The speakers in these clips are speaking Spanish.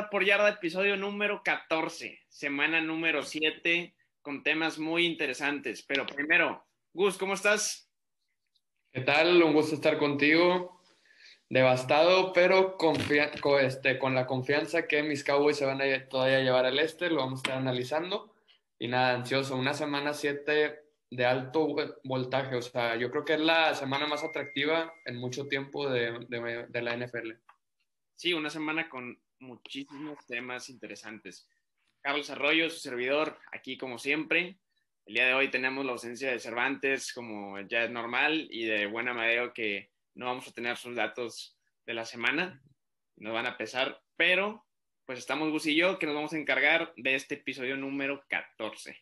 Yarda por Yarda, episodio número 14, semana número 7, con temas muy interesantes. Pero primero, Gus, ¿cómo estás? ¿Qué tal? Un gusto estar contigo. Devastado, pero con, este, con la confianza que mis Cowboys se van a todavía llevar al este, lo vamos a estar analizando. Y nada, ansioso. Una semana 7 de alto voltaje. O sea, yo creo que es la semana más atractiva en mucho tiempo de, de, de la NFL. Sí, una semana con muchísimos temas interesantes. Carlos Arroyo, su servidor, aquí como siempre. El día de hoy tenemos la ausencia de Cervantes, como ya es normal, y de Buena Madeo, que no vamos a tener sus datos de la semana, nos van a pesar, pero pues estamos Gus y yo, que nos vamos a encargar de este episodio número 14.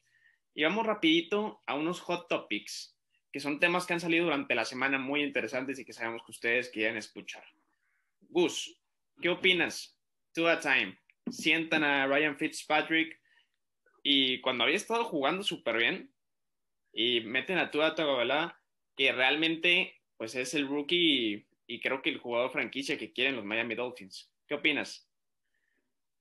Y vamos rapidito a unos hot topics, que son temas que han salido durante la semana muy interesantes y que sabemos que ustedes quieren escuchar. Gus, ¿Qué opinas? To a time. Sientan a Ryan Fitzpatrick y cuando había estado jugando súper bien y meten a Tua Tagovailoa que realmente pues es el rookie y, creo que el jugador franquicia que quieren los Miami Dolphins. ¿Qué opinas?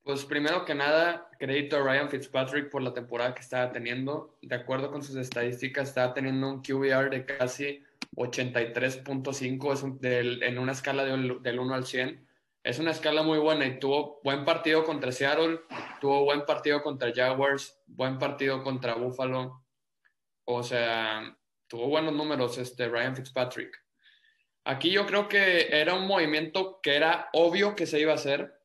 Pues primero que nada, crédito a Ryan Fitzpatrick por la temporada que estaba teniendo. De acuerdo con sus estadísticas, estaba teniendo un QBR de casi 83.5 en una escala del 1 al 100 es una escala muy buena y tuvo buen partido contra Seattle, tuvo buen partido contra Jaguars, buen partido contra Buffalo. O sea, tuvo buenos números este Ryan Fitzpatrick. Aquí yo creo que era un movimiento que era obvio que se iba a hacer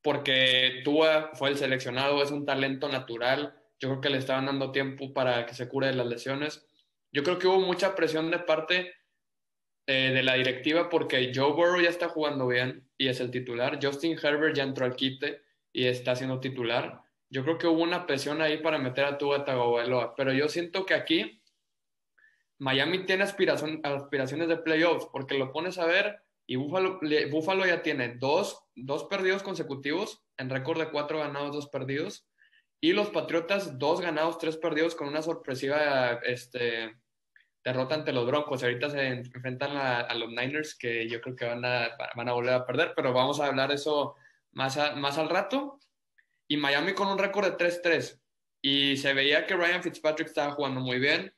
porque Tua fue el seleccionado, es un talento natural. Yo creo que le estaban dando tiempo para que se cure de las lesiones. Yo creo que hubo mucha presión de parte eh, de la directiva porque Joe Burrow ya está jugando bien y es el titular. Justin Herbert ya entró al quite y está siendo titular. Yo creo que hubo una presión ahí para meter a Tua Tagovailoa, pero yo siento que aquí Miami tiene aspiración, aspiraciones de playoffs porque lo pones a ver y Buffalo, Buffalo ya tiene dos, dos perdidos consecutivos en récord de cuatro ganados, dos perdidos. Y los Patriotas, dos ganados, tres perdidos con una sorpresiva este, derrota ante los Broncos. Ahorita se enfrentan a, los Niners, que yo creo que van a, van a volver a perder, pero vamos a hablar eso más, más al rato. Y Miami con un récord de 3-3. Y se veía que Ryan Fitzpatrick estaba jugando muy bien.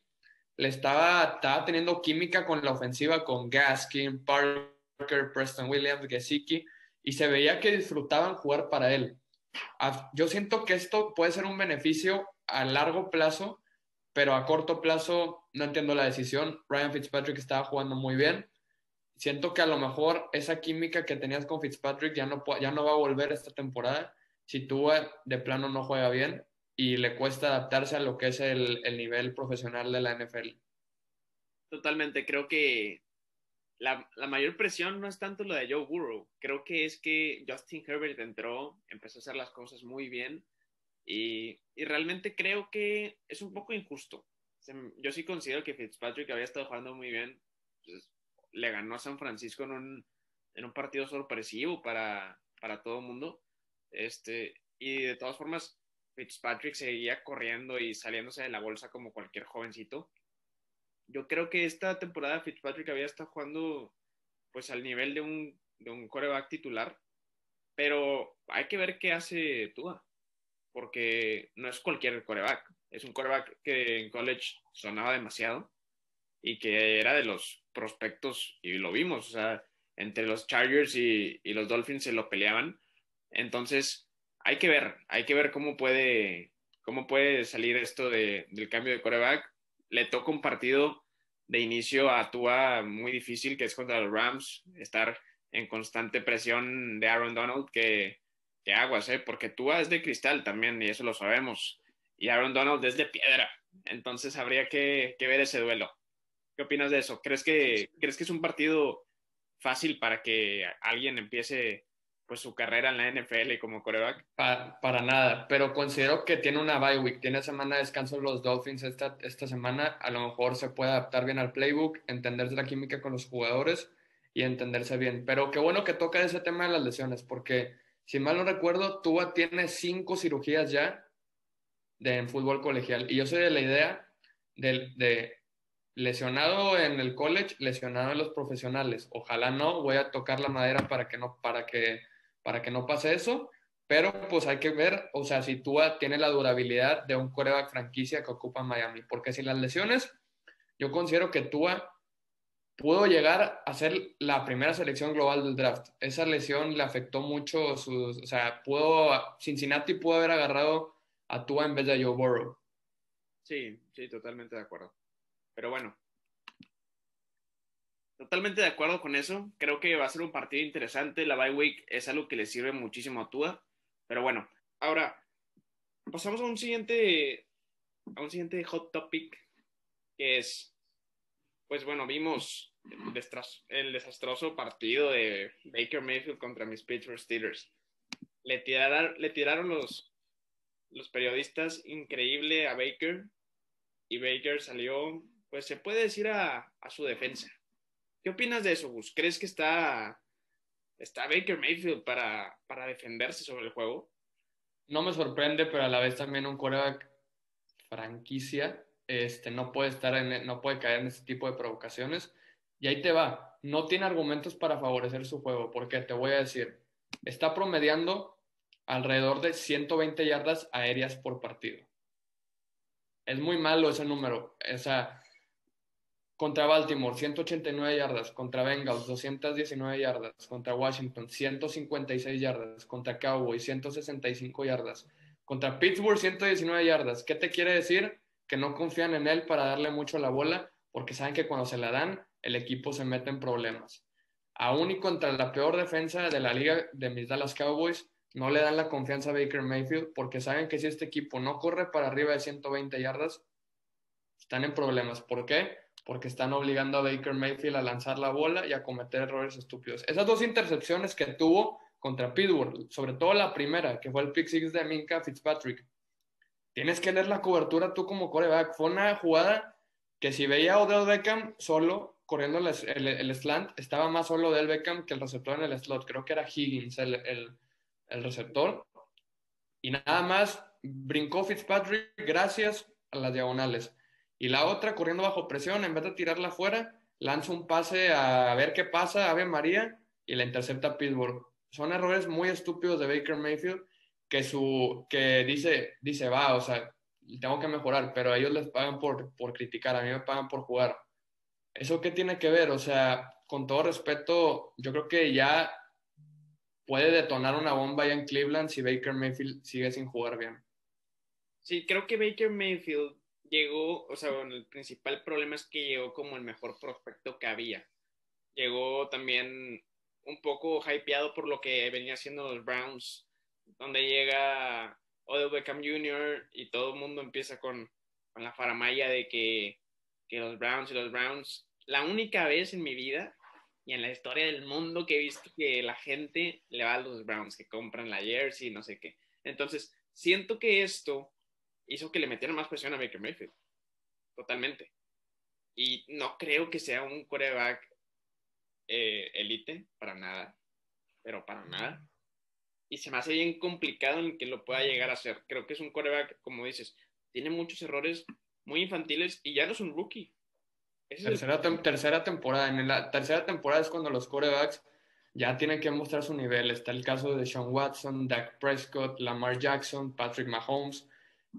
Le estaba, estaba teniendo química con la ofensiva, con Gaskin, Parker, Preston Williams, Gesicki. Y se veía que disfrutaban jugar para él. Yo siento que esto puede ser un beneficio a largo plazo pero a corto plazo no entiendo la decisión. Ryan Fitzpatrick estaba jugando muy bien. Siento que a lo mejor esa química que tenías con Fitzpatrick ya no, ya no va a volver esta temporada si tú de plano no juega bien y le cuesta adaptarse a lo que es el, nivel profesional de la NFL. Totalmente, creo que la, la, mayor presión no es tanto lo de Joe Burrow, creo que es que Justin Herbert entró, empezó a hacer las cosas muy bien y, realmente creo que es un poco injusto. Yo sí considero que Fitzpatrick había estado jugando muy bien. Pues, le ganó a San Francisco en un, en un partido sorpresivo para, para todo el mundo. Este, y de todas formas, Fitzpatrick seguía corriendo y saliéndose de la bolsa como cualquier jovencito. Yo creo que esta temporada Fitzpatrick había estado jugando pues al nivel de un, de un coreback titular, pero hay que ver qué hace Tua porque no es cualquier coreback. Es un coreback que en college sonaba demasiado y que era de los prospectos, y lo vimos, o sea, entre los Chargers y, los Dolphins se lo peleaban. Entonces, hay que ver, hay que ver cómo puede, cómo puede salir esto de, del cambio de coreback. Le toca un partido de inicio a Tua muy difícil, que es contra los Rams, estar en constante presión de Aaron Donald, que que aguas, ¿eh? Porque tú es de cristal también, y eso lo sabemos. Y Aaron Donald es de piedra. Entonces habría que, ver ese duelo. ¿Qué opinas de eso? ¿Crees que, ¿Crees que es un partido fácil para que alguien empiece pues su carrera en la NFL como coreback? para nada, pero considero que tiene una bye week, tiene semana de descanso los Dolphins esta, esta semana, a lo mejor se puede adaptar bien al playbook, entenderse la química con los jugadores y entenderse bien. Pero qué bueno que toca ese tema de las lesiones, porque si mal no recuerdo, Tua tiene cinco cirugías ya en fútbol colegial. Y yo soy de la idea de, lesionado en el college, lesionado en los profesionales. Ojalá no, voy a tocar la madera para que no, para que para que no pase eso. Pero pues hay que ver, o sea, si Tua tiene la durabilidad de un coreback franquicia que ocupa Miami. Porque sin las lesiones, yo considero que Tua pudo llegar a ser la primera selección global del draft. Esa lesión le afectó mucho sus, o sea, pudo, Cincinnati pudo haber agarrado a Tua en vez de a Joe Burrow. Sí, sí, totalmente de acuerdo. Pero bueno, totalmente de acuerdo con eso. Creo que va a ser un partido interesante. La bye week es algo que le sirve muchísimo a Tua. Pero bueno, ahora pasamos a un siguiente, a un siguiente hot topic que es pues bueno, vimos el, desastroso partido de Baker Mayfield contra mis Pittsburgh Steelers. Le tiraron, le tiraron los, los periodistas increíble a Baker y Baker salió, pues se puede decir a, su defensa. ¿Qué opinas de eso, Gus? ¿Crees que está, está Baker Mayfield para, para defenderse sobre el juego? No me sorprende, pero a la vez también un coreback franquicia este, no, puede estar en, no puede caer en ese tipo de provocaciones. Y ahí te va, no tiene argumentos para favorecer su juego, porque te voy a decir, está promediando alrededor de 120 yardas aéreas por partido. Es muy malo ese número. O sea, contra Baltimore, 189 yardas, contra Bengals, 219 yardas, contra Washington, 156 yardas, contra Cowboys, 165 yardas, contra Pittsburgh, 119 yardas. ¿Qué te quiere decir? Que no confían en él para darle mucho la bola porque saben que cuando se la dan, el equipo se mete en problemas. Aún y contra la peor defensa de la liga de mis Dallas Cowboys, no le dan la confianza a Baker Mayfield porque saben que si este equipo no corre para arriba de 120 yardas, están en problemas. ¿Por qué? Porque están obligando a Baker Mayfield a lanzar la bola y a cometer errores estúpidos. Esas dos intercepciones que tuvo contra Pittsburgh, sobre todo la primera, que fue el pick six de Minka Fitzpatrick, tienes que leer la cobertura tú como coreback. Fue una jugada que si veía a Odell Beckham solo corriendo el, slant, estaba más solo Odell Beckham que el receptor en el slot. Creo que era Higgins el, receptor. Y nada más brincó Fitzpatrick gracias a las diagonales. Y la otra, corriendo bajo presión, en vez de tirarla afuera, lanza un pase a ver qué pasa, Ave María, y la intercepta Pittsburgh. Son errores muy estúpidos de Baker Mayfield que, su, que dice, dice, va, o sea, tengo que mejorar, pero a ellos les pagan por, por criticar, a mí me pagan por jugar. ¿Eso qué tiene que ver? O sea, con todo respeto, yo creo que ya puede detonar una bomba ya en Cleveland si Baker Mayfield sigue sin jugar bien. Sí, creo que Baker Mayfield llegó, o sea, el principal problema es que llegó como el mejor prospecto que había. Llegó también un poco hypeado por lo que venía haciendo los Browns donde llega Odell Beckham Jr. y todo el mundo empieza con, la faramaya de que, los Browns y los Browns, la única vez en mi vida y en la historia del mundo que he visto que la gente le va a los Browns, que compran la jersey, no sé qué. Entonces, siento que esto hizo que le metieran más presión a Baker Mayfield. Totalmente. Y no creo que sea un quarterback eh, elite, para nada. Pero para nada y se me hace bien complicado en que lo pueda llegar a hacer. Creo que es un coreback, como dices, tiene muchos errores muy infantiles y ya no es un rookie. tercera, tercera temporada. En la tercera temporada es cuando los corebacks ya tienen que mostrar su nivel. Está el caso de Sean Watson, Dak Prescott, Lamar Jackson, Patrick Mahomes.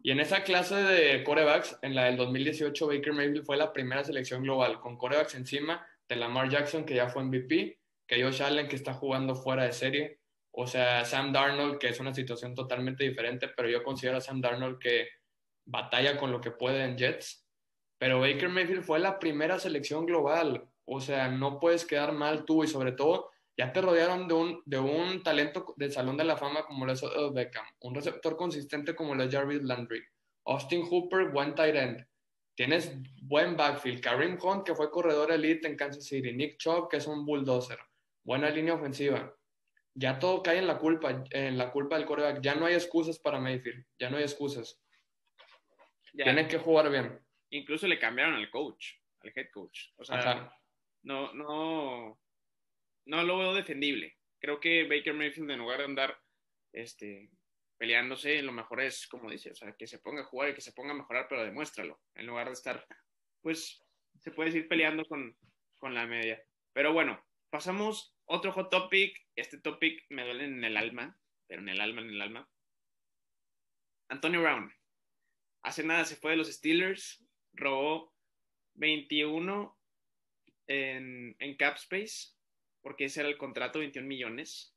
Y en esa clase de corebacks, en la del 2018, Baker Mayfield fue la primera selección global, con corebacks encima de Lamar Jackson, que ya fue MVP, que Josh Allen, que está jugando fuera de serie, o sea, Sam Darnold, que es una situación totalmente diferente, pero yo considero a Sam Darnold que batalla con lo que puede en Jets. Pero Baker Mayfield fue la primera selección global. O sea, no puedes quedar mal tú y sobre todo ya te rodearon de un, de un talento del Salón de la Fama como lo es Beckham, un receptor consistente como lo es Jarvis Landry, Austin Hooper, buen tight end. Tienes buen backfield, Kareem Hunt, que fue corredor elite en Kansas City, Nick Chubb, que es un bulldozer, buena línea ofensiva ya todo cae en la culpa, en la culpa del coreback. Ya no hay excusas para Mayfield, ya no hay excusas. Tiene que jugar bien. Incluso le cambiaron al coach, al head coach. O sea, no, no, no lo veo defendible. Creo que Baker Mayfield, en lugar de andar este, peleándose, lo mejor es, como dice, o sea, que se ponga a jugar y que se ponga a mejorar, pero demuéstralo. En lugar de estar, pues, se puede ir peleando con, con la media. Pero bueno, pasamos Otro hot topic, este topic me duele en el alma, pero en el alma, en el alma. Antonio Brown. Hace nada se fue de los Steelers, robó 21 en, en cap space, porque ese era el contrato, 21 millones.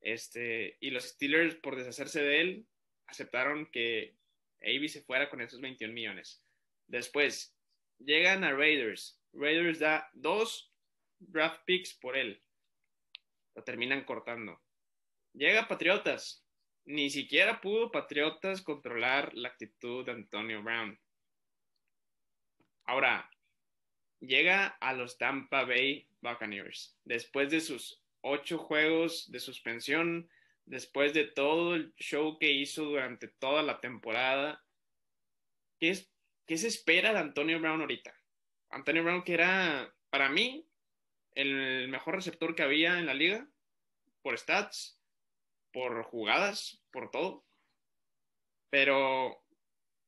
Este, y los Steelers, por deshacerse de él, aceptaron que AB se fuera con esos 21 millones. Después, llegan a Raiders. Raiders da dos draft picks por él. Terminan cortando. Llega Patriotas. Ni siquiera pudo Patriotas controlar la actitud de Antonio Brown. Ahora, llega a los Tampa Bay Buccaneers. Después de sus ocho juegos de suspensión, después de todo el show que hizo durante toda la temporada, ¿qué, es, qué se espera de Antonio Brown ahorita? Antonio Brown que era, para mí, el mejor receptor que había en la liga, por stats, por jugadas, por todo. Pero,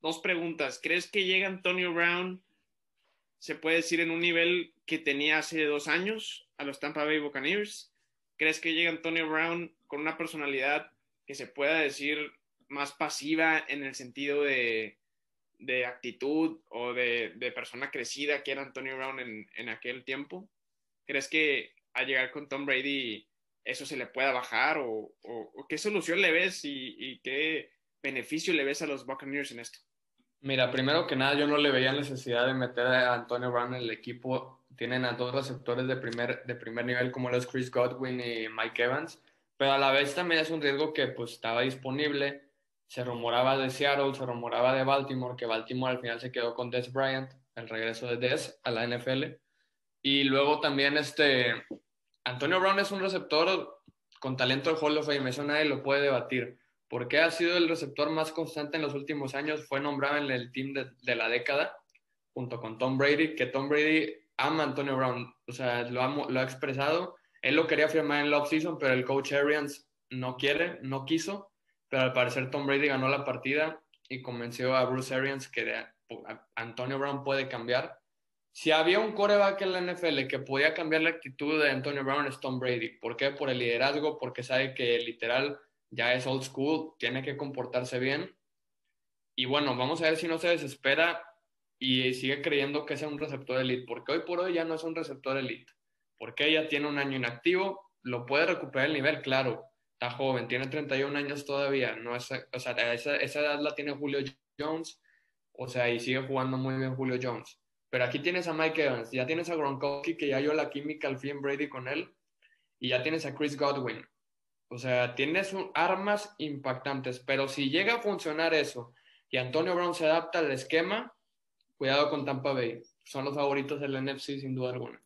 dos preguntas. ¿Crees que llega Antonio Brown, se puede decir, en un nivel que tenía hace dos años a los Tampa Bay Buccaneers? ¿Crees que llega Antonio Brown con una personalidad que se pueda decir más pasiva en el sentido de, actitud o de, persona crecida que era Antonio Brown en, aquel tiempo? ¿Crees que al llegar con Tom Brady eso se le pueda bajar o, qué solución le ves y, y, qué beneficio le ves a los Buccaneers en esto? Mira, primero que nada yo no le veía necesidad de meter a Antonio Brown en el equipo tienen a dos receptores de primer, de primer nivel como los Chris Godwin y Mike Evans, pero a la vez también es un riesgo que pues estaba disponible. Se rumoraba de Seattle, se rumoraba de Baltimore, que Baltimore al final se quedó con Des Bryant, el regreso de Des a la NFL. Y luego también este, Antonio Brown es un receptor con talento de Hall of Fame, eso nadie lo puede debatir. Porque ha sido el receptor más constante en los últimos años, fue nombrado en el team de, de la década, junto con Tom Brady, que Tom Brady ama Antonio Brown, o sea, lo, lo ha expresado. Él lo quería firmar en la offseason, pero el coach Arians no quiere, no quiso. Pero al parecer Tom Brady ganó la partida y convenció a Bruce Arians que Antonio Brown puede cambiar. Si había un coreback en la NFL que podía cambiar la actitud de Antonio Brown es Tom Brady. ¿Por qué? Por el liderazgo, porque sabe que literal ya es old school, tiene que comportarse bien. Y bueno, vamos a ver si no se desespera y sigue creyendo que es un receptor elite, porque hoy por hoy ya no es un receptor elite, porque ella tiene un año inactivo, lo puede recuperar el nivel, claro, está joven, tiene 31 años todavía, no es, o sea, esa, esa edad la tiene Julio Jones, o sea, y sigue jugando muy bien Julio Jones. Pero aquí tienes a Mike Evans, ya tienes a Gronkowski, que ya yo la química al fin Brady con él, y ya tienes a Chris Godwin. O sea, tienes armas impactantes, pero si llega a funcionar eso y Antonio Brown se adapta al esquema, Cuidado con Tampa Bay. Son los favoritos del NFC sin duda alguna.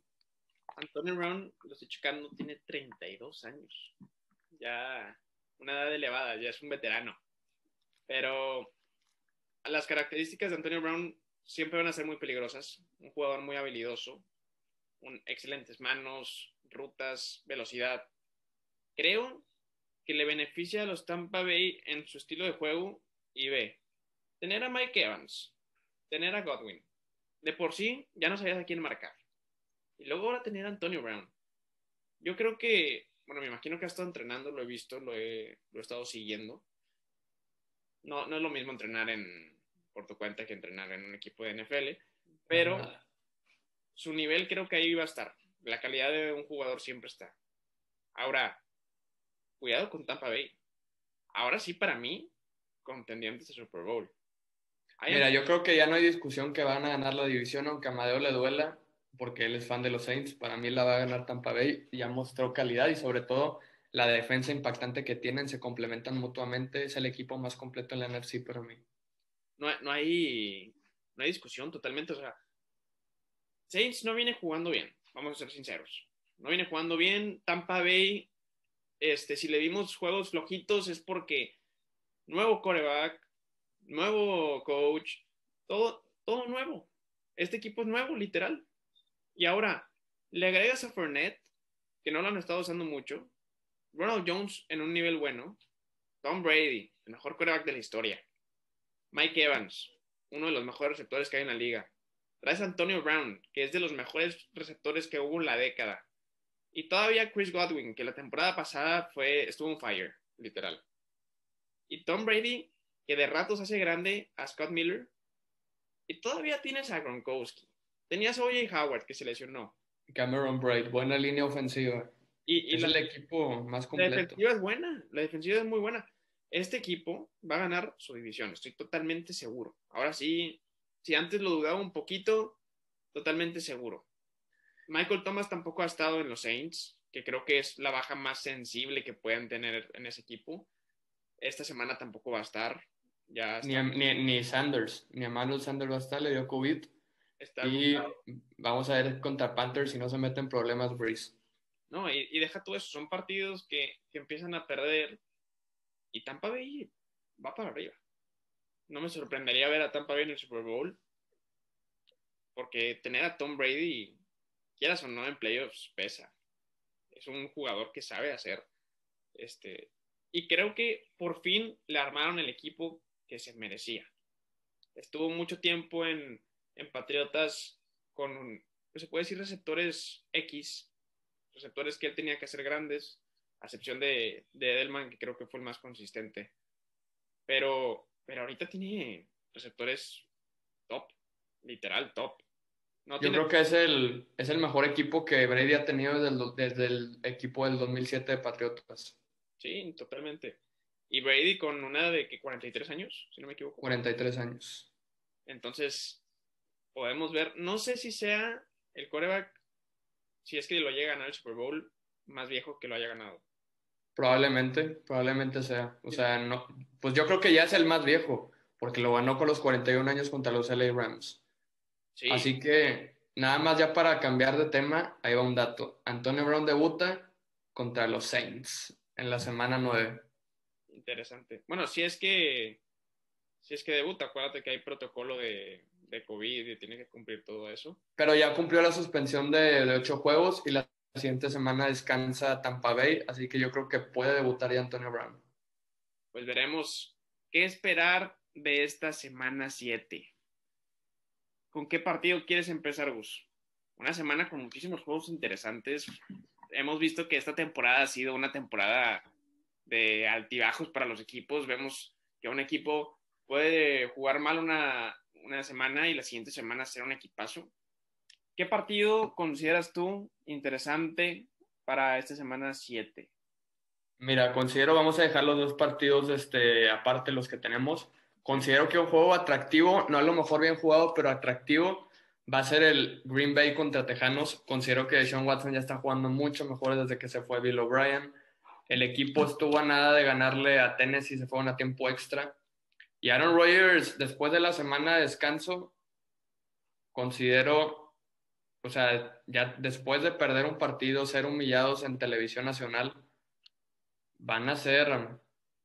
Antonio Brown, lo estoy checando, tiene 32 años. Ya una edad elevada, ya es un veterano. Pero las características de Antonio Brown siempre van a ser muy peligrosas. Un jugador muy habilidoso, un excelentes manos, rutas, velocidad. Creo que le beneficia a los Tampa Bay en su estilo de juego y ve, tener a Mike Evans, tener a Godwin. De por sí, ya no sabías a quién marcar. Y luego ahora tener a Antonio Brown. Yo creo que, bueno, me imagino que ha estado entrenando, lo he visto, lo he, lo he estado siguiendo. No, no es lo mismo entrenar en, por tu cuenta que entrenar en un equipo de NFL, pero su nivel creo que ahí va a estar. La calidad de un jugador siempre está. Ahora, cuidado con Tampa Bay. Ahora sí, para mí, contendientes de Super Bowl. Mira, yo creo que ya no hay discusión que van a ganar la división, aunque a Amadeo le duela, porque él es fan de los Saints. Para mí la va a ganar Tampa Bay. Ya mostró calidad y sobre todo la defensa impactante que tienen, se complementan mutuamente. Es el equipo más completo en la NFC para mí. No, no, hay, no hay discusión totalmente. O sea, Saints no viene jugando bien, vamos a ser sinceros. No viene jugando bien. Tampa Bay, este, si le dimos juegos flojitos es porque nuevo coreback, nuevo coach, todo, todo nuevo. Este equipo es nuevo, literal. Y ahora, le agregas a Fournette, que no lo han estado usando mucho, Ronald Jones en un nivel bueno, Tom Brady, el mejor quarterback de la historia, Mike Evans, uno de los mejores receptores que hay en la liga, traes a Antonio Brown, que es de los mejores receptores que hubo en la década. Y todavía Chris Godwin, que la temporada pasada fue, estuvo en fire, literal. Y Tom Brady, que de ratos hace grande a Scott Miller. Y todavía tienes a Gronkowski. Tenías a O.J. Howard, que se lesionó. Cameron Braid, buena línea ofensiva. Y, es la, el equipo más la completo. defensiva es buena. La defensiva es muy buena. Este equipo va a ganar su división, estoy totalmente seguro. Ahora sí, si antes lo dudaba un poquito, totalmente seguro. Michael Thomas tampoco ha estado en los Saints, que creo que es la baja más sensible que puedan tener en ese equipo. Esta semana tampoco va a estar. Ya Ni, a- ni, ni Sanders, ni Emmanuel Sanders va a estar, le dio COVID. está Y vamos a ver contra Panthers si no se meten problemas Breeze. No, y, y deja todo eso. Son partidos que, que empiezan a perder y Tampa Bay va para arriba. No me sorprendería ver a Tampa Bay en el Super Bowl porque tener a Tom Brady, quieras o no, en playoffs pesa. Es un jugador que sabe hacer. Este, y creo que por fin le armaron el equipo que se merecía. Estuvo mucho tiempo en, en Patriotas con, se puede decir, receptores X, receptores que él tenía que hacer grandes, a excepción de, de Edelman, que creo que fue el más consistente. Pero, pero ahorita tiene receptores top, literal top. No Yo tiene- creo que es el, es el mejor equipo que Brady ha tenido desde el, desde el equipo del 2007 de Patriotas. Sí, totalmente. Y Brady con una de que 43 años, si no me equivoco. 43 años. Entonces, podemos ver, no sé si sea el coreback, si es que lo llega a ganar el Super Bowl, más viejo que lo haya ganado. Probablemente, probablemente sea. O sea, no, pues yo creo que ya es el más viejo, porque lo ganó con los 41 años contra los LA Rams. Sí, Así que nada más ya para cambiar de tema, ahí va un dato. Antonio Brown debuta contra los Saints en la semana 9. interesante. Bueno, si es que si es que debuta, acuérdate que hay protocolo de, de COVID y tiene que cumplir todo eso. Pero ya cumplió la suspensión de, de ocho juegos y la siguiente semana descansa Tampa Bay, así que yo creo que puede debutar ya Antonio Brown. Pues veremos qué esperar de esta semana 7. ¿Con qué partido quieres empezar, Gus? Una semana con muchísimos juegos interesantes. Hemos visto que esta temporada ha sido una temporada de altibajos para los equipos. Vemos que un equipo puede jugar mal una, una semana y la siguiente semana ser un equipazo. ¿Qué partido consideras tú interesante para esta semana 7? Mira, considero, vamos a dejar los dos partidos este, aparte, los que tenemos. Considero que un juego atractivo, no a lo mejor bien jugado, pero atractivo, va a ser el Green Bay contra Tejanos. Considero que Sean Watson ya está jugando mucho mejor desde que se fue Bill O'Brien. El equipo estuvo a nada de ganarle a Tennessee, se fueron a tiempo extra. Y Aaron Rodgers, después de la semana de descanso, considero, o sea, ya después de perder un partido, ser humillados en televisión nacional, van a ser,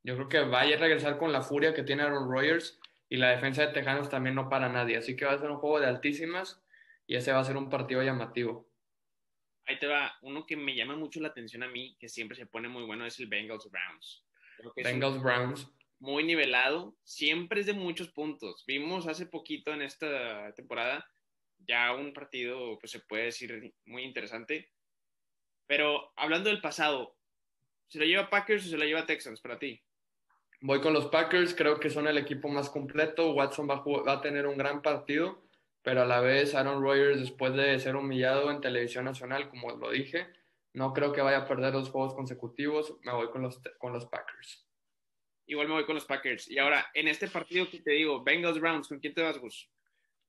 yo creo que vaya a regresar con la furia que tiene Aaron Rodgers y la defensa de Tejanos también no para nadie. Así que va a ser un juego de altísimas y ese va a ser un partido llamativo. Ahí te va, uno que me llama mucho la atención a mí, que siempre se pone muy bueno, es el Bengals Browns. Bengals Browns. muy nivelado, siempre es de muchos puntos. Vimos hace poquito en esta temporada ya un partido, pues se puede decir, muy interesante. Pero hablando del pasado, ¿se lo lleva Packers o se lo lleva Texans para ti? Voy con los Packers, creo que son el equipo más completo. Watson va a, jugar- va a tener un gran partido, pero a la vez Aaron Rodgers, después de ser humillado en televisión nacional, como lo dije, no creo que vaya a perder dos juegos consecutivos. Me voy con los, con los Packers. Igual me voy con los Packers. Y ahora, en este partido que te digo, Bengals Browns, ¿con quién te vas, Gus?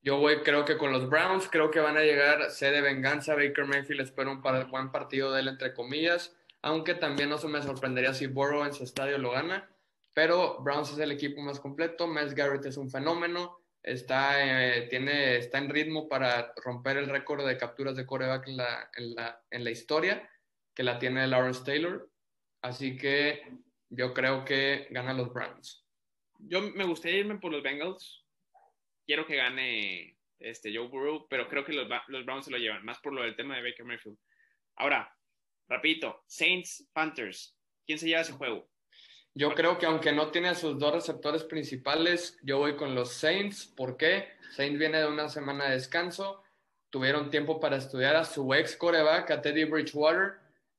Yo voy, creo que con los Browns, creo que van a llegar sé de venganza. Baker Mayfield espero un buen partido de él, entre comillas, aunque también no se me sorprendería si Burrow en su estadio lo gana. Pero Browns es el equipo más completo. Miles Garrett es un fenómeno. Está, eh, tiene, está en ritmo para romper el récord de capturas de coreback en la, en, la, en la historia, que la tiene Lawrence Taylor. Así que yo creo que ganan los Browns. Yo me gustaría irme por los Bengals. Quiero que gane este Joe Burrow, pero creo que los, los Browns se lo llevan, más por lo del tema de Baker Mayfield. Ahora, rapidito, Saints Panthers. ¿Quién se lleva ese juego? Yo creo que aunque no tiene a sus dos receptores principales, yo voy con los Saints. ¿Por qué? Saints viene de una semana de descanso. Tuvieron tiempo para estudiar a su ex coreback, a Teddy Bridgewater.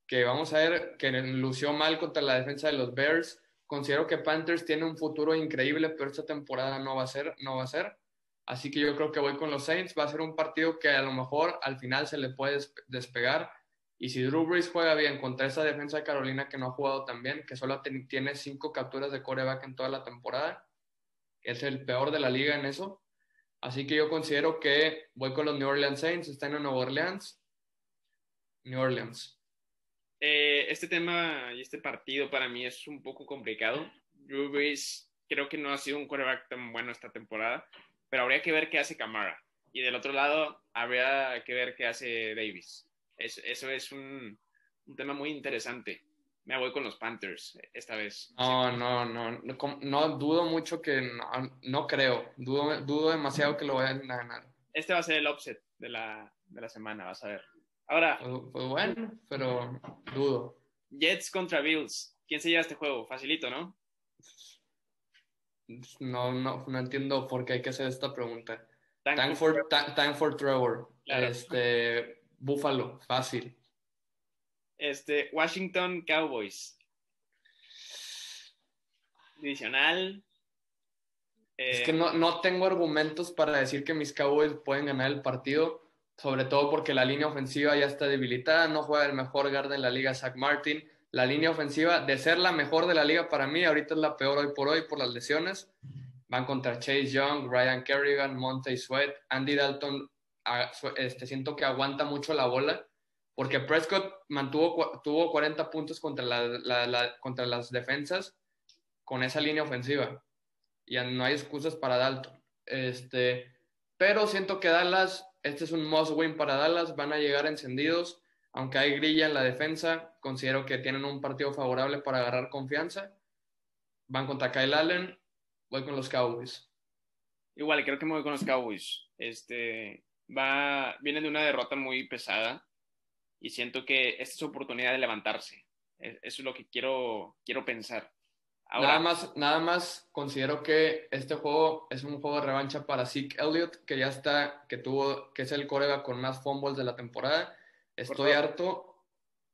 que vamos a ver que lució mal contra la defensa de los Bears. Considero que Panthers tiene un futuro increíble, pero esta temporada no va a ser, no va a ser. Así que yo creo que voy con los Saints. Va a ser un partido que a lo mejor al final se le puede despegar. Y si Drew Brees juega bien contra esa defensa de Carolina que no ha jugado tan bien, que solo tiene cinco capturas de coreback en toda la temporada, es el peor de la liga en eso. Así que yo considero que voy con los New Orleans Saints. Están en Nueva Orleans. New Orleans. Eh, este tema y este partido para mí es un poco complicado. Drew Brees creo que no ha sido un quarterback tan bueno esta temporada, pero habría que ver qué hace Camara. Y del otro lado, habría que ver qué hace Davis. eso es un, tema muy interesante. Me voy con los Panthers esta vez. No, no, no, no, dudo mucho que, no, no creo, dudo, dudo demasiado que lo vayan a ganar. Este va a ser el offset de la, de la semana, vas a ver. Ahora. Pues, pues, bueno, pero dudo. Jets contra Bills. ¿Quién se lleva este juego? Facilito, ¿no? No, no, no entiendo por qué hay que hacer esta pregunta. Time, for, time for Trevor. Este, Buffalo, fácil. Este, Washington Cowboys. Divisional. Es que no, no tengo argumentos para decir que mis Cowboys pueden ganar el partido sobre todo porque la línea ofensiva ya está debilitada, no juega el mejor guard en la liga Zach Martin. La línea ofensiva, de ser la mejor de la liga para mí, ahorita es la peor hoy por hoy por las lesiones. Van contra Chase Young, Ryan Kerrigan, Monte Sweat, Andy Dalton. Este, siento que aguanta mucho la bola porque Prescott mantuvo tuvo 40 puntos contra, la, contra las defensas con esa línea ofensiva. Y no hay excusas para Dalton. Este, pero siento que Dallas este es un must win para Dallas, van a llegar encendidos, aunque hay grilla en la defensa, considero que tienen un partido favorable para agarrar confianza. Van contra Kyle Allen, voy con los Cowboys. Igual, creo que me voy con los Cowboys. Este, va, vienen de una derrota muy pesada y siento que esta es su oportunidad de levantarse. Eso es lo que quiero, quiero pensar nada, más, nada más considero que este juego es un juego de revancha para Zeke Elliott, que ya está, que tuvo, que es el coreback con más fumbles de la temporada. Estoy harto.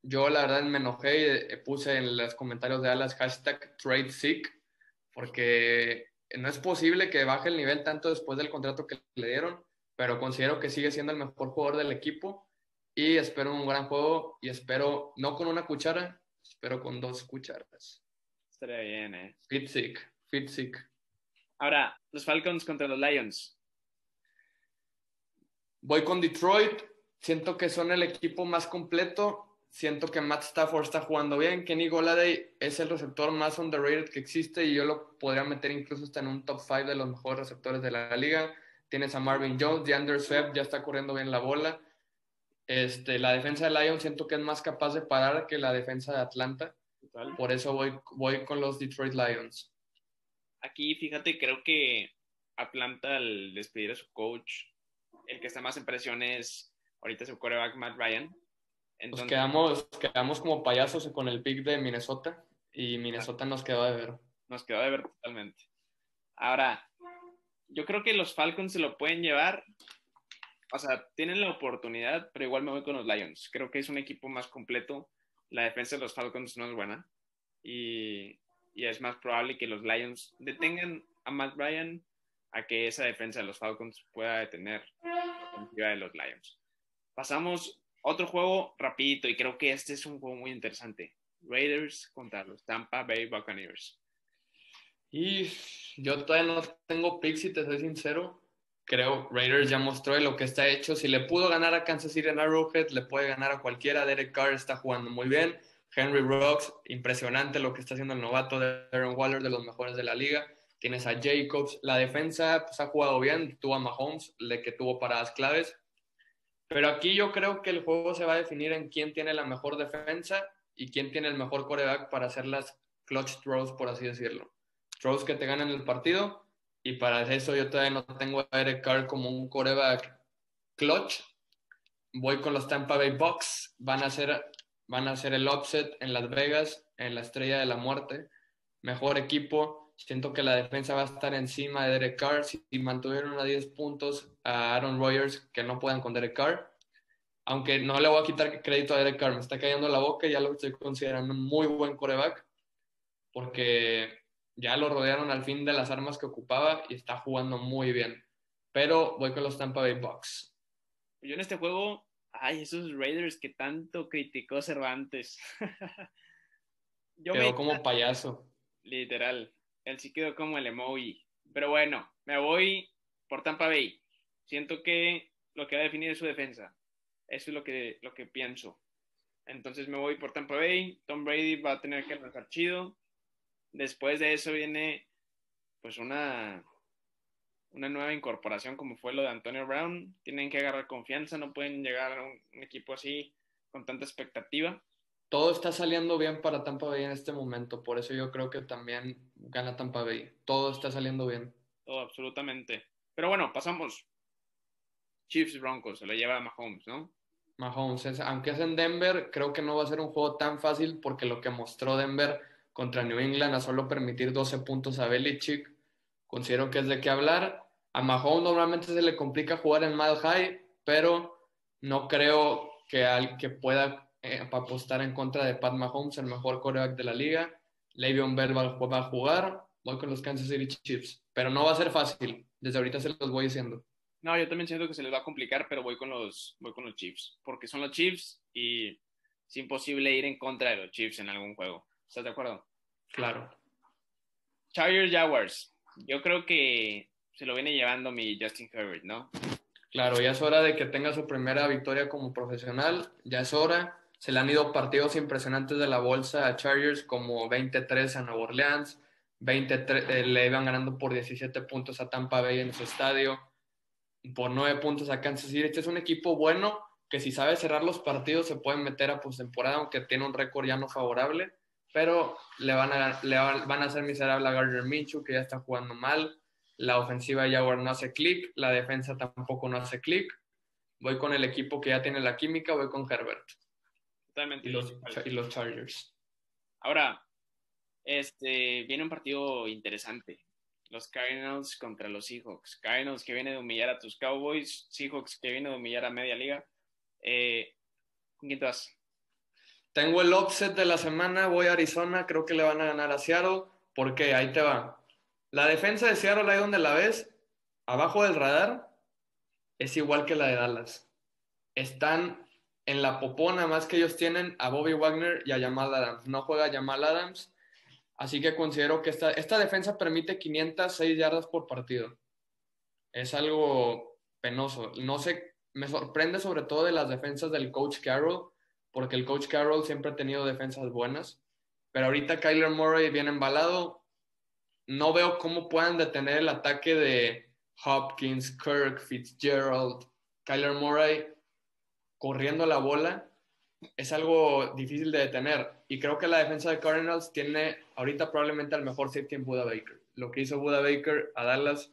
Yo la verdad me enojé y puse en los comentarios de Alas hashtag trade porque no es posible que baje el nivel tanto después del contrato que le dieron, pero considero que sigue siendo el mejor jugador del equipo y espero un gran juego y espero no con una cuchara, espero con dos cucharas. Estaría bien, ¿eh? Fitzik, Fitzik. Ahora, los Falcons contra los Lions. Voy con Detroit. Siento que son el equipo más completo. Siento que Matt Stafford está jugando bien. Kenny Goladay es el receptor más underrated que existe y yo lo podría meter incluso hasta en un top 5 de los mejores receptores de la liga. Tienes a Marvin Jones, DeAndre Swift ya está corriendo bien la bola. Este, la defensa de Lions siento que es más capaz de parar que la defensa de Atlanta. Por eso voy, voy con los Detroit Lions. Aquí, fíjate, creo que Atlanta al despedir a su coach, el que está más en presión es ahorita su coreback Matt Ryan. Pues Entonces, quedamos, quedamos como payasos con el pick de Minnesota y Minnesota nos quedó de ver. Nos quedó de ver totalmente. Ahora, yo creo que los Falcons se lo pueden llevar. O sea, tienen la oportunidad, pero igual me voy con los Lions. Creo que es un equipo más completo la defensa de los Falcons no es buena y, es más probable que los Lions detengan a Matt Ryan a que esa defensa de los Falcons pueda detener la de los Lions. Pasamos otro juego rapidito y creo que este es un juego muy interesante. Raiders contra los Tampa Bay Buccaneers. Y yo todavía no tengo picks, si te soy sincero creo Raiders ya mostró lo que está hecho. Si le pudo ganar a Kansas City en Arrowhead, le puede ganar a cualquiera. Derek Carr está jugando muy bien. Henry Rocks, impresionante lo que está haciendo el novato de Aaron Waller, de los mejores de la liga. Tienes a Jacobs. La defensa pues, ha jugado bien. Tuvo a Mahomes, le que tuvo paradas claves. Pero aquí yo creo que el juego se va a definir en quién tiene la mejor defensa y quién tiene el mejor coreback para hacer las clutch throws, por así decirlo. Throws que te ganan el partido y para eso yo todavía no tengo a Eric Carr como un coreback clutch. Voy con los Tampa Bay Bucks. Van a hacer, van a hacer el offset en Las Vegas, en la Estrella de la Muerte. Mejor equipo. Siento que la defensa va a estar encima de Derek Carr. Si mantuvieron a 10 puntos a Aaron Rodgers, que no puedan con Derek Carr. aunque no le voy a quitar crédito a Derek Carr, me está cayendo la boca, ya lo estoy considerando un muy buen coreback, porque ya lo rodearon al fin de las armas que ocupaba y está jugando muy bien. Pero voy con los Tampa Bay Bucks. Yo en este juego, ay, esos Raiders que tanto criticó Cervantes. Yo quedó como payaso. Literal. Él sí quedó como el emoji. Pero bueno, me voy por Tampa Bay. Siento que lo que va a definir es su defensa. Eso es lo que, lo que pienso. Entonces me voy por Tampa Bay. Tom Brady va a tener que arrancar chido. Después de eso viene pues una, una nueva incorporación como fue lo de Antonio Brown. Tienen que agarrar confianza, no pueden llegar a un, equipo así con tanta expectativa. Todo está saliendo bien para Tampa Bay en este momento, por eso yo creo que también gana Tampa Bay. Todo está saliendo bien. Todo, absolutamente. Pero bueno, pasamos. Chiefs Broncos, se lo lleva a Mahomes, ¿no? Mahomes, aunque es en Denver, creo que no va a ser un juego tan fácil porque lo que mostró Denver contra New England a solo permitir 12 puntos a Belichick, considero que es de qué hablar. A Mahomes normalmente se le complica jugar en Mile High, pero no creo que, al, que pueda eh, apostar en contra de Pat Mahomes, el mejor quarterback de la liga. Le'Veon Bell va, va, a jugar, voy con los Kansas City Chiefs, pero no va a ser fácil, desde ahorita se los voy diciendo. No, yo también siento que se les va a complicar, pero voy con los, voy con los Chiefs, porque son los Chiefs y es imposible ir en contra de los Chiefs en algún juego. ¿Estás de acuerdo? Claro. Chargers Jaguars. Yo creo que se lo viene llevando mi Justin Herbert, ¿no? Claro, ya es hora de que tenga su primera victoria como profesional. Ya es hora. Se le han ido partidos impresionantes de la bolsa a Chargers, como 23 a Nueva Orleans, 23, eh, le iban ganando por 17 puntos a Tampa Bay en su estadio, por 9 puntos a Kansas City. Este es un equipo bueno que si sabe cerrar los partidos se puede meter a postemporada, aunque tiene un récord ya no favorable pero le van a, le van a hacer miserable a Gardner Minshew, que ya está jugando mal. La ofensiva de Jaguar no hace clic, la defensa tampoco no hace clic. Voy con el equipo que ya tiene la química, voy con Herbert. Totalmente. Y los, y los Chargers. Ahora, este, viene un partido interesante. Los Cardinals contra los Seahawks. Cardinals que viene de humillar a tus Cowboys, Seahawks que viene de humillar a media liga. Eh, ¿Con quién te vas? Tengo el offset de la semana, voy a Arizona, creo que le van a ganar a Seattle. ¿Por qué? Ahí te va. La defensa de Seattle, ahí donde la ves, abajo del radar, es igual que la de Dallas. Están en la popona más que ellos tienen a Bobby Wagner y a Jamal Adams. No juega Jamal Adams, así que considero que esta, esta defensa permite 506 yardas por partido. Es algo penoso. No sé, me sorprende sobre todo de las defensas del coach Carroll porque el coach Carroll siempre ha tenido defensas buenas, pero ahorita Kyler Murray viene embalado. No veo cómo puedan detener el ataque de Hopkins, Kirk, Fitzgerald, Kyler Murray corriendo la bola. Es algo difícil de detener. Y creo que la defensa de Cardinals tiene ahorita probablemente al mejor safety en Buda Baker. Lo que hizo Buda Baker a Dallas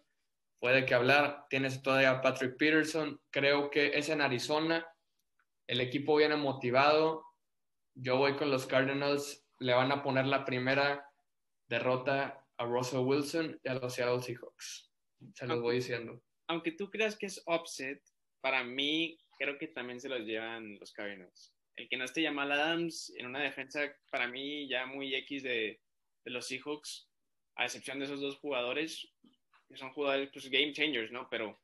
puede que hablar. Tienes todavía a Patrick Peterson. Creo que es en Arizona el equipo viene motivado. Yo voy con los Cardinals. Le van a poner la primera derrota a Russell Wilson y a los Seattle Seahawks. Se los voy diciendo. Aunque tú creas que es offset, para mí creo que también se los llevan los Cardinals. El que no esté Jamal Adams en una defensa, para mí ya muy X de, los Seahawks, a excepción de esos dos jugadores, que son jugadores pues, game changers, ¿no? Pero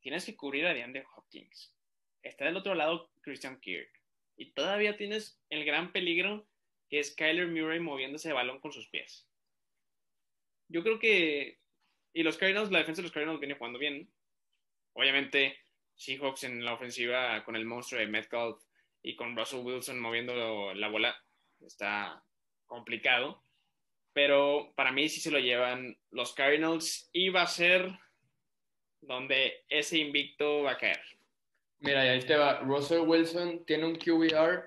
tienes que cubrir a DeAndre Hopkins está del otro lado Christian Kirk. Y todavía tienes el gran peligro que es Kyler Murray moviéndose de balón con sus pies. Yo creo que. Y los Cardinals, la defensa de los Cardinals viene jugando bien. Obviamente, Seahawks en la ofensiva con el monstruo de Metcalf y con Russell Wilson moviendo la bola está complicado. Pero para mí sí se lo llevan los Cardinals y va a ser donde ese invicto va a caer. Mira, ahí te va. Russell Wilson tiene un QBR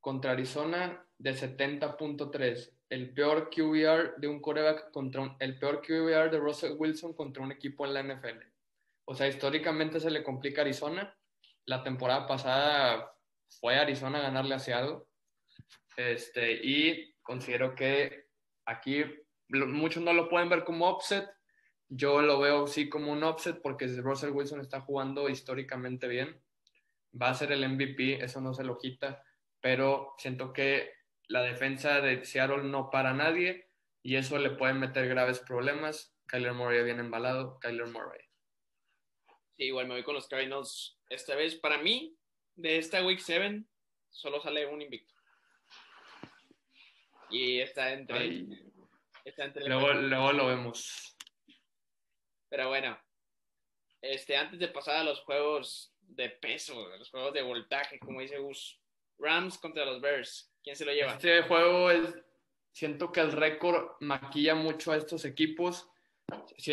contra Arizona de 70.3. El peor QBR de un coreback contra un, el peor QBR de Russell Wilson contra un equipo en la NFL. O sea, históricamente se le complica a Arizona. La temporada pasada fue Arizona a ganarle a Seattle. Este, y considero que aquí muchos no lo pueden ver como offset. Yo lo veo sí como un offset porque Russell Wilson está jugando históricamente bien va a ser el MVP, eso no se lo quita, pero siento que la defensa de Seattle no para nadie y eso le puede meter graves problemas. Kyler Murray viene embalado, Kyler Murray. Sí, igual me voy con los Cardinals. Esta vez, para mí, de esta Week 7, solo sale un invicto. Y está entre. Está entre luego, luego lo vemos. Pero bueno, este, antes de pasar a los juegos de peso, los juegos de voltaje, como dice Gus, Rams contra los Bears, ¿quién se lo lleva? Este juego es, siento que el récord maquilla mucho a estos equipos.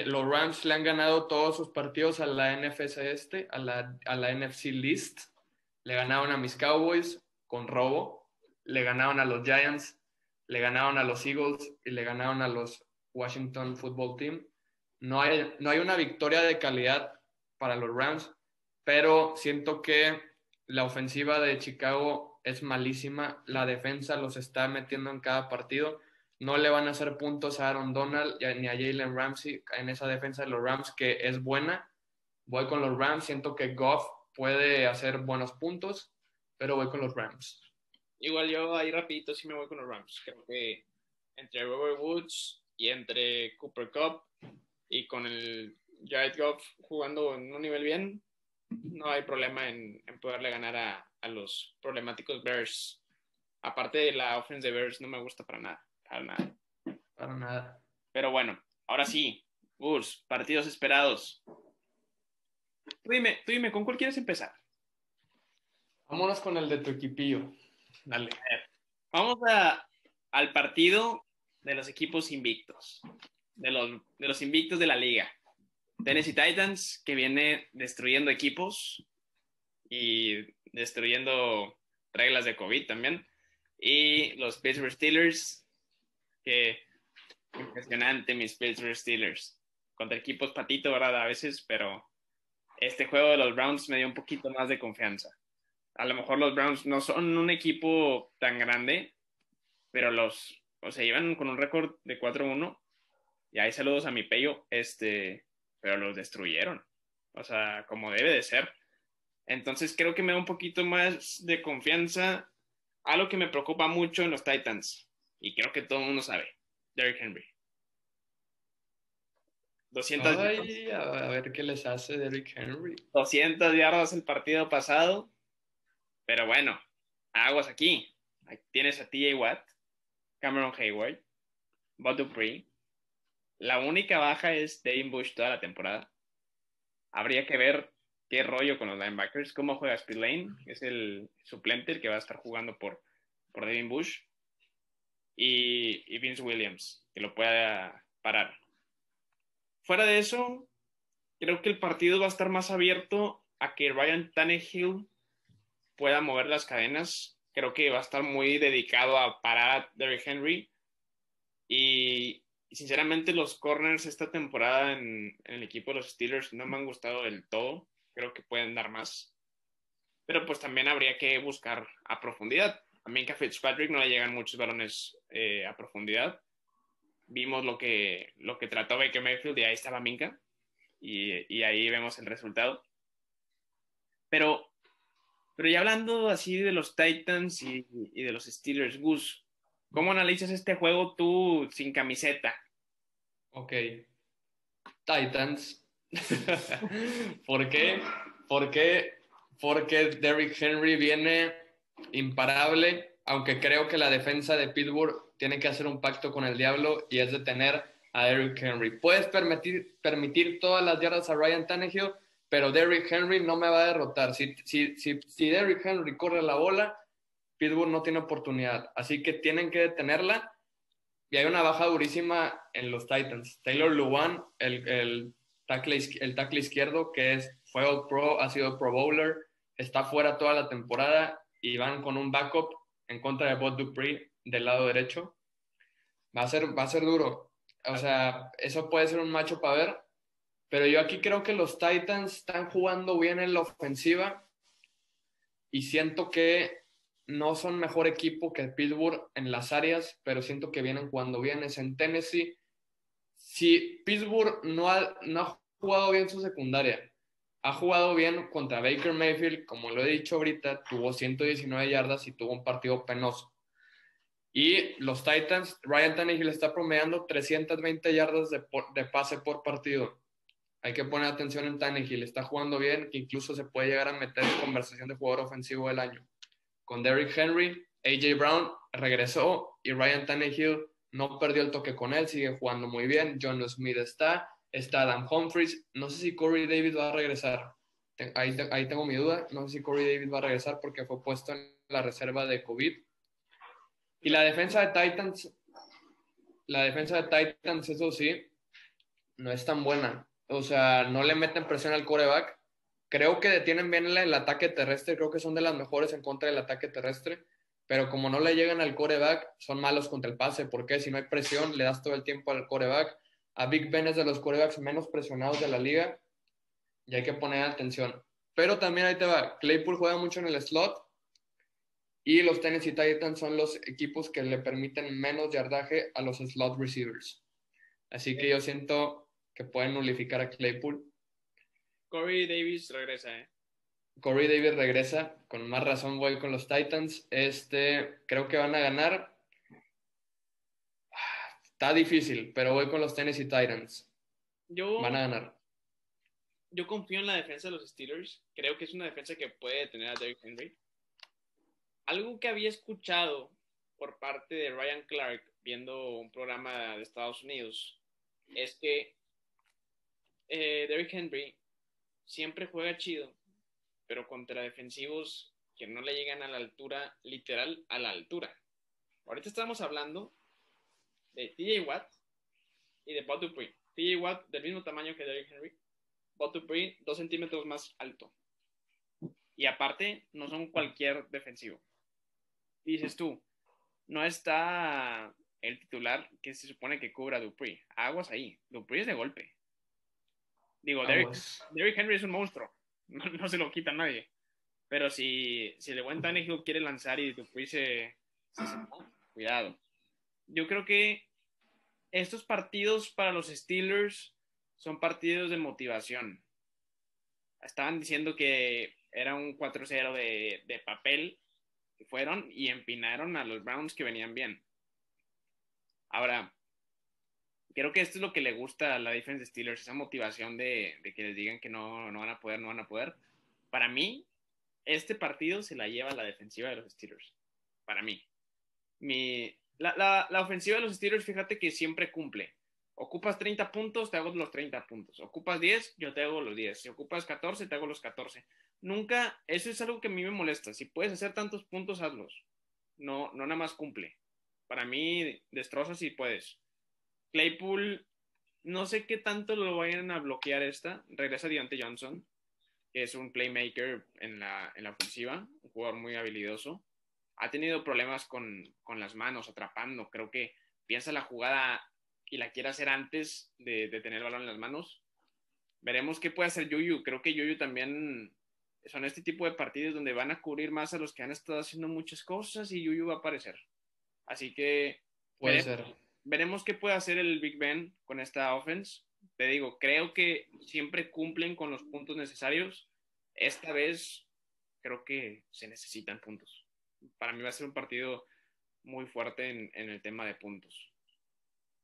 Los Rams le han ganado todos sus partidos a la NFC este, a la, a la NFC List. Le ganaron a mis Cowboys con robo. Le ganaron a los Giants. Le ganaron a los Eagles y le ganaron a los Washington Football Team. No hay, no hay una victoria de calidad para los Rams, pero siento que la ofensiva de Chicago es malísima. La defensa los está metiendo en cada partido no le van a hacer puntos a Aaron Donald ni a Jalen Ramsey en esa defensa de los Rams que es buena. Voy con los Rams, siento que Goff puede hacer buenos puntos, pero voy con los Rams. Igual yo ahí rapidito sí me voy con los Rams. Creo que entre Robert Woods y entre Cooper Cup y con el Jared Goff jugando en un nivel bien, no hay problema en, poderle ganar a, a, los problemáticos Bears. Aparte de la offense de Bears no me gusta para nada. Para nada. Para nada. Pero bueno, ahora sí, Urs, partidos esperados. Tú dime, tú dime, ¿con cuál quieres empezar? Vámonos con el de tu equipillo. Dale. Vamos a, al partido de los equipos invictos. De los, de los invictos de la liga. Tennessee Titans, que viene destruyendo equipos y destruyendo reglas de COVID también. Y los Pittsburgh Steelers, que impresionante mis Pittsburgh Steelers. Contra equipos patito, ¿verdad? A veces, pero este juego de los Browns me dio un poquito más de confianza. A lo mejor los Browns no son un equipo tan grande, pero los, o sea, llevan con un récord de 4-1. Y ahí saludos a mi pello, este, pero los destruyeron. O sea, como debe de ser. Entonces creo que me da un poquito más de confianza. Algo que me preocupa mucho en los Titans y creo que todo el mundo sabe, Derrick Henry. 200 Ay, a ver qué les hace Derrick Henry. 200 yardas el partido pasado, pero bueno, aguas aquí. tienes a TJ Watt, Cameron Hayward, Bud Dupree. La única baja es Dave Bush toda la temporada. Habría que ver qué rollo con los linebackers, cómo juega Spillane, que es el suplente, el que va a estar jugando por, por Devin Bush y, Vince Williams, que lo pueda parar. Fuera de eso, creo que el partido va a estar más abierto a que Ryan Tannehill pueda mover las cadenas. Creo que va a estar muy dedicado a parar a Derrick Henry. Y, sinceramente los corners esta temporada en, en, el equipo de los Steelers no me han gustado del todo. Creo que pueden dar más. Pero pues también habría que buscar a profundidad. A Minka Fitzpatrick no le llegan muchos balones eh, a profundidad. Vimos lo que, lo que trató Baker Mayfield y ahí estaba Minka. Y, y ahí vemos el resultado. Pero, pero ya hablando así de los Titans y, y de los Steelers, Gus, ¿cómo analizas este juego tú sin camiseta? Ok. Titans. ¿Por qué? ¿Por qué? Porque Derrick Henry viene imparable, aunque creo que la defensa de Pittsburgh tiene que hacer un pacto con el diablo y es detener a Derrick Henry. Puedes permitir, permitir todas las yardas a Ryan Tannehill, pero Derrick Henry no me va a derrotar. Si, si, si, si Derrick Henry corre la bola, Pittsburgh no tiene oportunidad. Así que tienen que detenerla. Y hay una baja durísima en los Titans. Taylor Luwan, el, el, tackle, el tackle izquierdo, que es, fue All Pro, ha sido Pro Bowler, está fuera toda la temporada y van con un backup en contra de Bob Dupree del lado derecho. Va a ser, va a ser duro. O sea, eso puede ser un macho para ver. Pero yo aquí creo que los Titans están jugando bien en la ofensiva y siento que no son mejor equipo que Pittsburgh en las áreas, pero siento que vienen jugando bien. Es en Tennessee. Si Pittsburgh no ha, no ha jugado bien su secundaria, ha jugado bien contra Baker Mayfield, como lo he dicho ahorita, tuvo 119 yardas y tuvo un partido penoso. Y los Titans, Ryan Tannehill está promediando 320 yardas de, de pase por partido. Hay que poner atención en Tannehill, está jugando bien, que incluso se puede llegar a meter en conversación de jugador ofensivo del año. Con Derrick Henry, AJ Brown regresó y Ryan Tannehill no perdió el toque con él, sigue jugando muy bien. John Smith está, está Adam Humphries. No sé si Corey David va a regresar. Ahí, ahí tengo mi duda. No sé si Corey David va a regresar porque fue puesto en la reserva de COVID y la defensa de Titans, la defensa de Titans, eso sí, no es tan buena. O sea, no le meten presión al coreback. Creo que detienen bien el, ataque terrestre, creo que son de las mejores en contra del ataque terrestre, pero como no le llegan al coreback, son malos contra el pase, porque si no hay presión, le das todo el tiempo al coreback. A Big Ben es de los corebacks menos presionados de la liga y hay que poner atención. Pero también ahí te va, Claypool juega mucho en el slot y los Tennessee Titans son los equipos que le permiten menos yardaje a los slot receivers. Así que yo siento que pueden nulificar a Claypool. Corey Davis regresa, ¿eh? Corey Davis regresa. Con más razón voy con los Titans. Este, creo que van a ganar. Está difícil, pero voy con los Tennessee Titans. Yo, van a ganar. Yo confío en la defensa de los Steelers. Creo que es una defensa que puede tener a Derrick Henry algo que había escuchado por parte de Ryan Clark viendo un programa de Estados Unidos es que eh, Derrick Henry siempre juega chido, pero contra defensivos que no le llegan a la altura, literal, a la altura. Ahorita estamos hablando de TJ Watt y de Bob Dupree. TJ Watt del mismo tamaño que Derrick Henry, Bob Dupree dos centímetros más alto. Y aparte, no son cualquier defensivo dices tú, no está el titular que se supone que cubra a Dupree. Aguas ahí. Dupree es de golpe. Digo, Derrick, Henry es un monstruo. No, se lo quita nadie. Pero si, si el buen Tannehill quiere lanzar y Dupree se, se, cuidado. Yo creo que estos partidos para los Steelers son partidos de motivación. Estaban diciendo que era un 4-0 de, de papel fueron y empinaron a los Browns que venían bien. Ahora, creo que esto es lo que le gusta a la defensa de Steelers, esa motivación de, que les digan que no, no, van a poder, no van a poder. Para mí, este partido se la lleva la defensiva de los Steelers. Para mí. Mi, la, la, la ofensiva de los Steelers, fíjate que siempre cumple. Ocupas 30 puntos, te hago los 30 puntos. Ocupas 10, yo te hago los 10. Si ocupas 14, te hago los 14 nunca, eso es algo que a mí me molesta. Si puedes hacer tantos puntos, hazlos. No, no nada más cumple. Para mí, destrozas si puedes. Claypool, no sé qué tanto lo vayan a bloquear esta. Regresa Deontay Johnson, que es un playmaker en la, en la ofensiva, un jugador muy habilidoso. Ha tenido problemas con, con las manos, atrapando. Creo que piensa la jugada y la quiere hacer antes de, de tener el balón en las manos. Veremos qué puede hacer Yuyu. Creo que Yuyu también son este tipo de partidos donde van a cubrir más a los que han estado haciendo muchas cosas y Yuyu va a aparecer. Así que puede veremos, ser. veremos qué puede hacer el Big Ben con esta offense. Te digo, creo que siempre cumplen con los puntos necesarios. Esta vez creo que se necesitan puntos. Para mí va a ser un partido muy fuerte en, en el tema de puntos.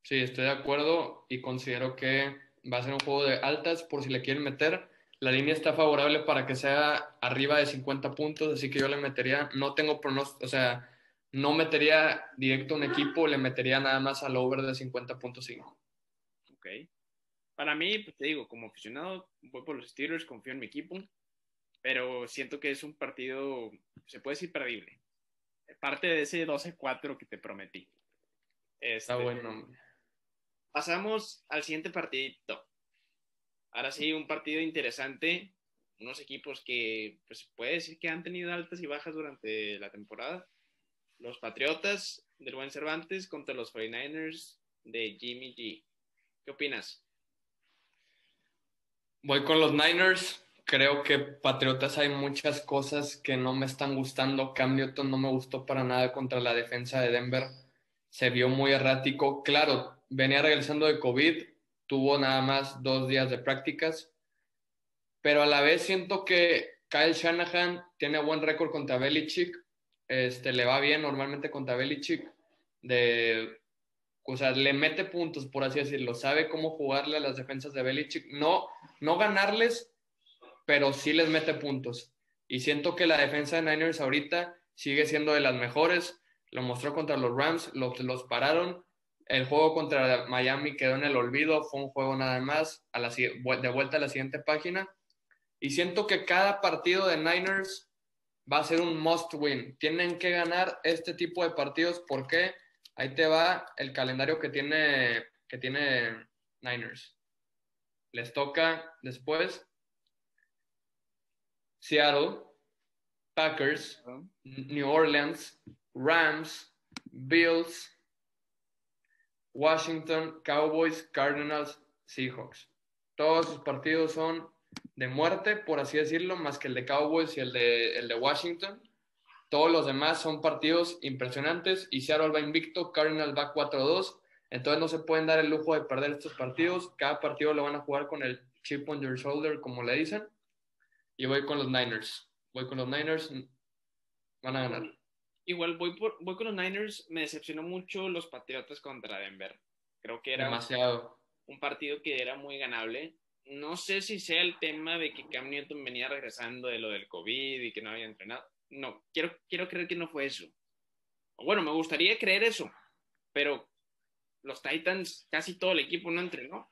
Sí, estoy de acuerdo y considero que va a ser un juego de altas por si le quieren meter la línea está favorable para que sea arriba de 50 puntos, así que yo le metería, no tengo pronóstico, o sea, no metería directo un equipo, le metería nada más al over de 50.5. Ok. Para mí, pues te digo, como aficionado, voy por los Steelers, confío en mi equipo, pero siento que es un partido, se puede decir, perdible. Parte de ese 12-4 que te prometí. Está este, bueno. Pasamos al siguiente partidito. Ahora sí, un partido interesante. Unos equipos que, pues, puede decir que han tenido altas y bajas durante la temporada. Los Patriotas del buen Cervantes contra los 49ers de Jimmy G. ¿Qué opinas? Voy con los Niners. Creo que Patriotas hay muchas cosas que no me están gustando. Cam Newton no me gustó para nada contra la defensa de Denver. Se vio muy errático. Claro, venía regresando de COVID, tuvo nada más dos días de prácticas, pero a la vez siento que Kyle Shanahan tiene buen récord contra Belichick, este, le va bien normalmente contra Belichick, de, o sea, le mete puntos, por así decirlo, sabe cómo jugarle a las defensas de Belichick, no, no ganarles, pero sí les mete puntos. Y siento que la defensa de Niners ahorita sigue siendo de las mejores, lo mostró contra los Rams, los, los pararon, el juego contra Miami quedó en el olvido, fue un juego nada más, a la, de vuelta a la siguiente página. Y siento que cada partido de Niners va a ser un must win. Tienen que ganar este tipo de partidos porque ahí te va el calendario que tiene, que tiene Niners. Les toca después Seattle, Packers, New Orleans, Rams, Bills, Washington, Cowboys, Cardinals, Seahawks. Todos sus partidos son de muerte, por así decirlo, más que el de Cowboys y el de, el de Washington. Todos los demás son partidos impresionantes y Seattle va invicto, Cardinals va 4-2. Entonces no se pueden dar el lujo de perder estos partidos. Cada partido lo van a jugar con el chip on your shoulder, como le dicen. Y voy con los Niners. Voy con los Niners. Van a ganar. Igual voy, voy con los Niners. Me decepcionó mucho los Patriotas contra Denver. Creo que era demasiado un partido que era muy ganable. No sé si sea el tema de que Cam Newton venía regresando de lo del COVID y que no había entrenado. No, quiero, quiero creer que no fue eso. Bueno, me gustaría creer eso, pero los Titans, casi todo el equipo no entrenó.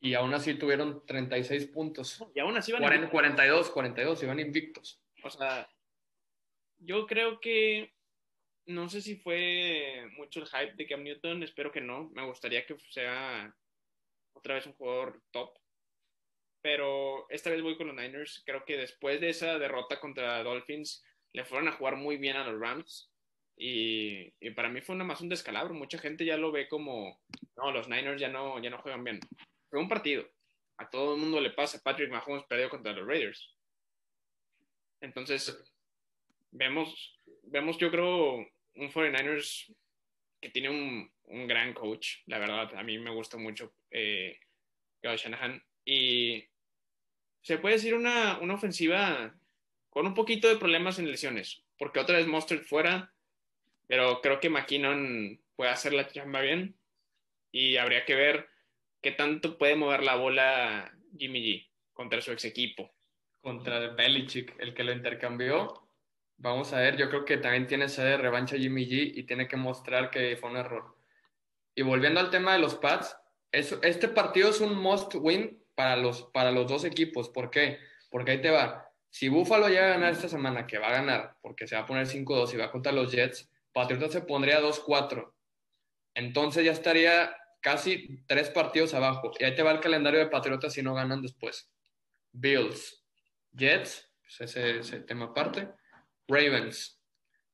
Y aún así tuvieron 36 puntos. Y aún así van 42, 42, iban invictos. O sea, yo creo que no sé si fue mucho el hype de Cam Newton, espero que no. Me gustaría que sea otra vez un jugador top. Pero esta vez voy con los Niners. Creo que después de esa derrota contra Dolphins, le fueron a jugar muy bien a los Rams. Y, para mí fue nada más un descalabro. Mucha gente ya lo ve como, no, los Niners ya no, ya no juegan bien. Un partido. A todo el mundo le pasa. Patrick Mahomes perdió contra los Raiders. Entonces, vemos, vemos yo creo un 49ers que tiene un, un, gran coach, la verdad, a mí me gusta mucho eh, Shanahan. Y se puede decir una, una, ofensiva con un poquito de problemas en lesiones, porque otra vez Mustard fuera, pero creo que McKinnon puede hacer la chamba bien y habría que ver qué tanto puede mover la bola Jimmy G contra su ex equipo. Contra Belichick, el que lo intercambió, Vamos a ver, yo creo que también tiene sede de revancha Jimmy G y tiene que mostrar que fue un error. Y volviendo al tema de los Pats, este partido es un must win para los, para los dos equipos. ¿Por qué? Porque ahí te va. Si Buffalo llega a ganar esta semana, que va a ganar, porque se va a poner 5-2 y va contra los Jets, Patriotas se pondría 2-4. Entonces ya estaría casi tres partidos abajo. Y ahí te va el calendario de Patriotas si no ganan después. Bills, Jets, pues ese, ese tema aparte. Ravens,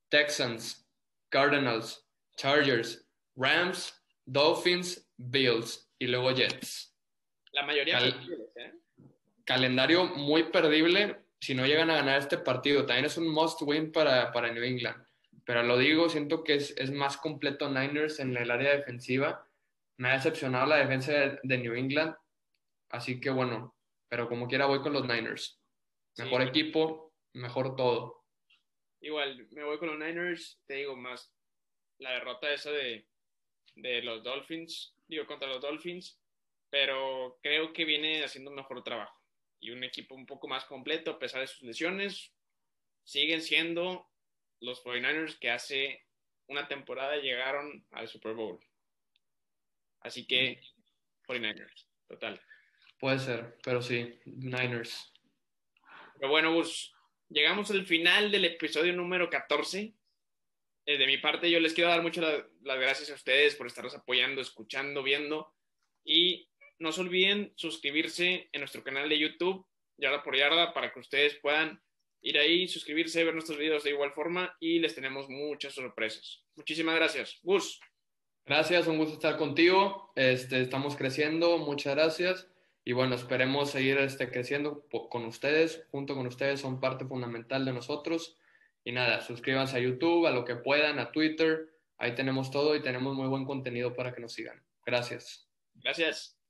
Texans, Cardinals, Chargers, Rams, Dolphins, Bills y luego Jets. La mayoría ¿eh? Calendario muy perdible si no llegan a ganar este partido. También es un must win para, para New England. Pero lo digo, siento que es, más completo Niners en el área defensiva. Me ha decepcionado la defensa de, New England. Así que bueno, pero como quiera voy con los Niners. Mejor equipo, mejor todo. Igual, me voy con los Niners, te digo más la derrota esa de, de los Dolphins, digo contra los Dolphins, pero creo que viene haciendo un mejor trabajo y un equipo un poco más completo a pesar de sus lesiones. Siguen siendo los 49ers que hace una temporada llegaron al Super Bowl. Así que 49ers, total. Puede ser, pero sí, Niners. Pero bueno, Gus, llegamos al final del episodio número 14. Eh, de mi parte, yo les quiero dar muchas las gracias a ustedes por estarnos apoyando, escuchando, viendo. Y no se olviden suscribirse en nuestro canal de YouTube, Yarda por Yarda, para que ustedes puedan ir ahí, suscribirse, ver nuestros videos de igual forma y les tenemos muchas sorpresas. Muchísimas gracias. Gus. Gracias, un gusto estar contigo. Este, estamos creciendo, muchas gracias y bueno, esperemos seguir este, creciendo con ustedes, junto con ustedes, son parte fundamental de nosotros. Y nada, suscríbanse a YouTube, a lo que puedan, a Twitter, ahí tenemos todo y tenemos muy buen contenido para que nos sigan. Gracias. Gracias.